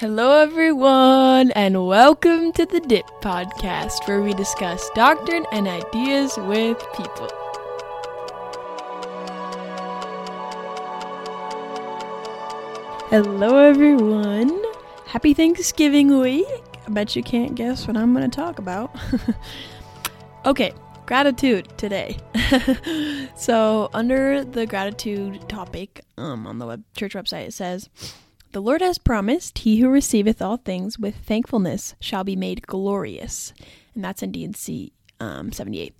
Hello, everyone, and welcome to the Dip Podcast, where we discuss doctrine and ideas with people. Hello, everyone. Happy Thanksgiving week. I bet you can't guess what I'm going to talk about. okay, gratitude today. so, under the gratitude topic um, on the web church website, it says, The Lord has promised, He who receiveth all things with thankfulness shall be made glorious. And that's in D&C um, 78.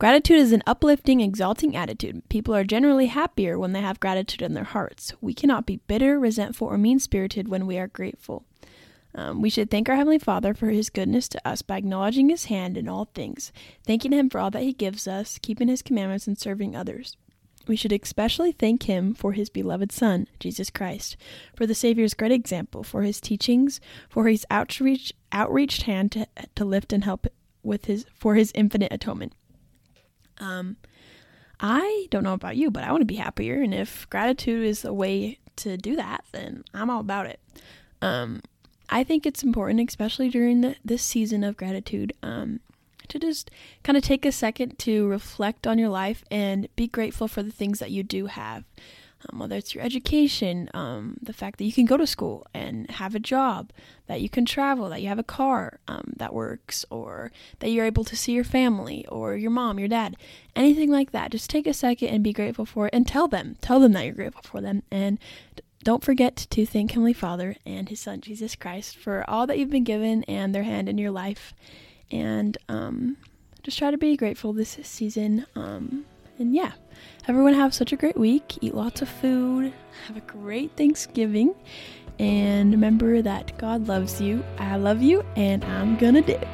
Gratitude is an uplifting, exalting attitude. People are generally happier when they have gratitude in their hearts. We cannot be bitter, resentful, or mean spirited when we are grateful. Um, we should thank our Heavenly Father for His goodness to us by acknowledging His hand in all things, thanking Him for all that He gives us, keeping His commandments, and serving others. We should especially thank Him for His beloved Son, Jesus Christ, for the Savior's great example, for His teachings, for His outreach, outreached hand to, to lift and help with His for His infinite atonement. Um, I don't know about you, but I want to be happier, and if gratitude is a way to do that, then I'm all about it. Um, I think it's important, especially during the, this season of gratitude, um, to just kind of take a second to reflect on your life and be grateful for the things that you do have. Um, whether it's your education, um, the fact that you can go to school and have a job, that you can travel, that you have a car um, that works, or that you're able to see your family or your mom, your dad, anything like that. Just take a second and be grateful for it and tell them, tell them that you're grateful for them. And don't forget to thank Heavenly Father and His Son, Jesus Christ, for all that you've been given and their hand in your life. And um, just try to be grateful this season. Um, and yeah, everyone have such a great week. Eat lots of food. Have a great Thanksgiving. And remember that God loves you. I love you. And I'm gonna dip.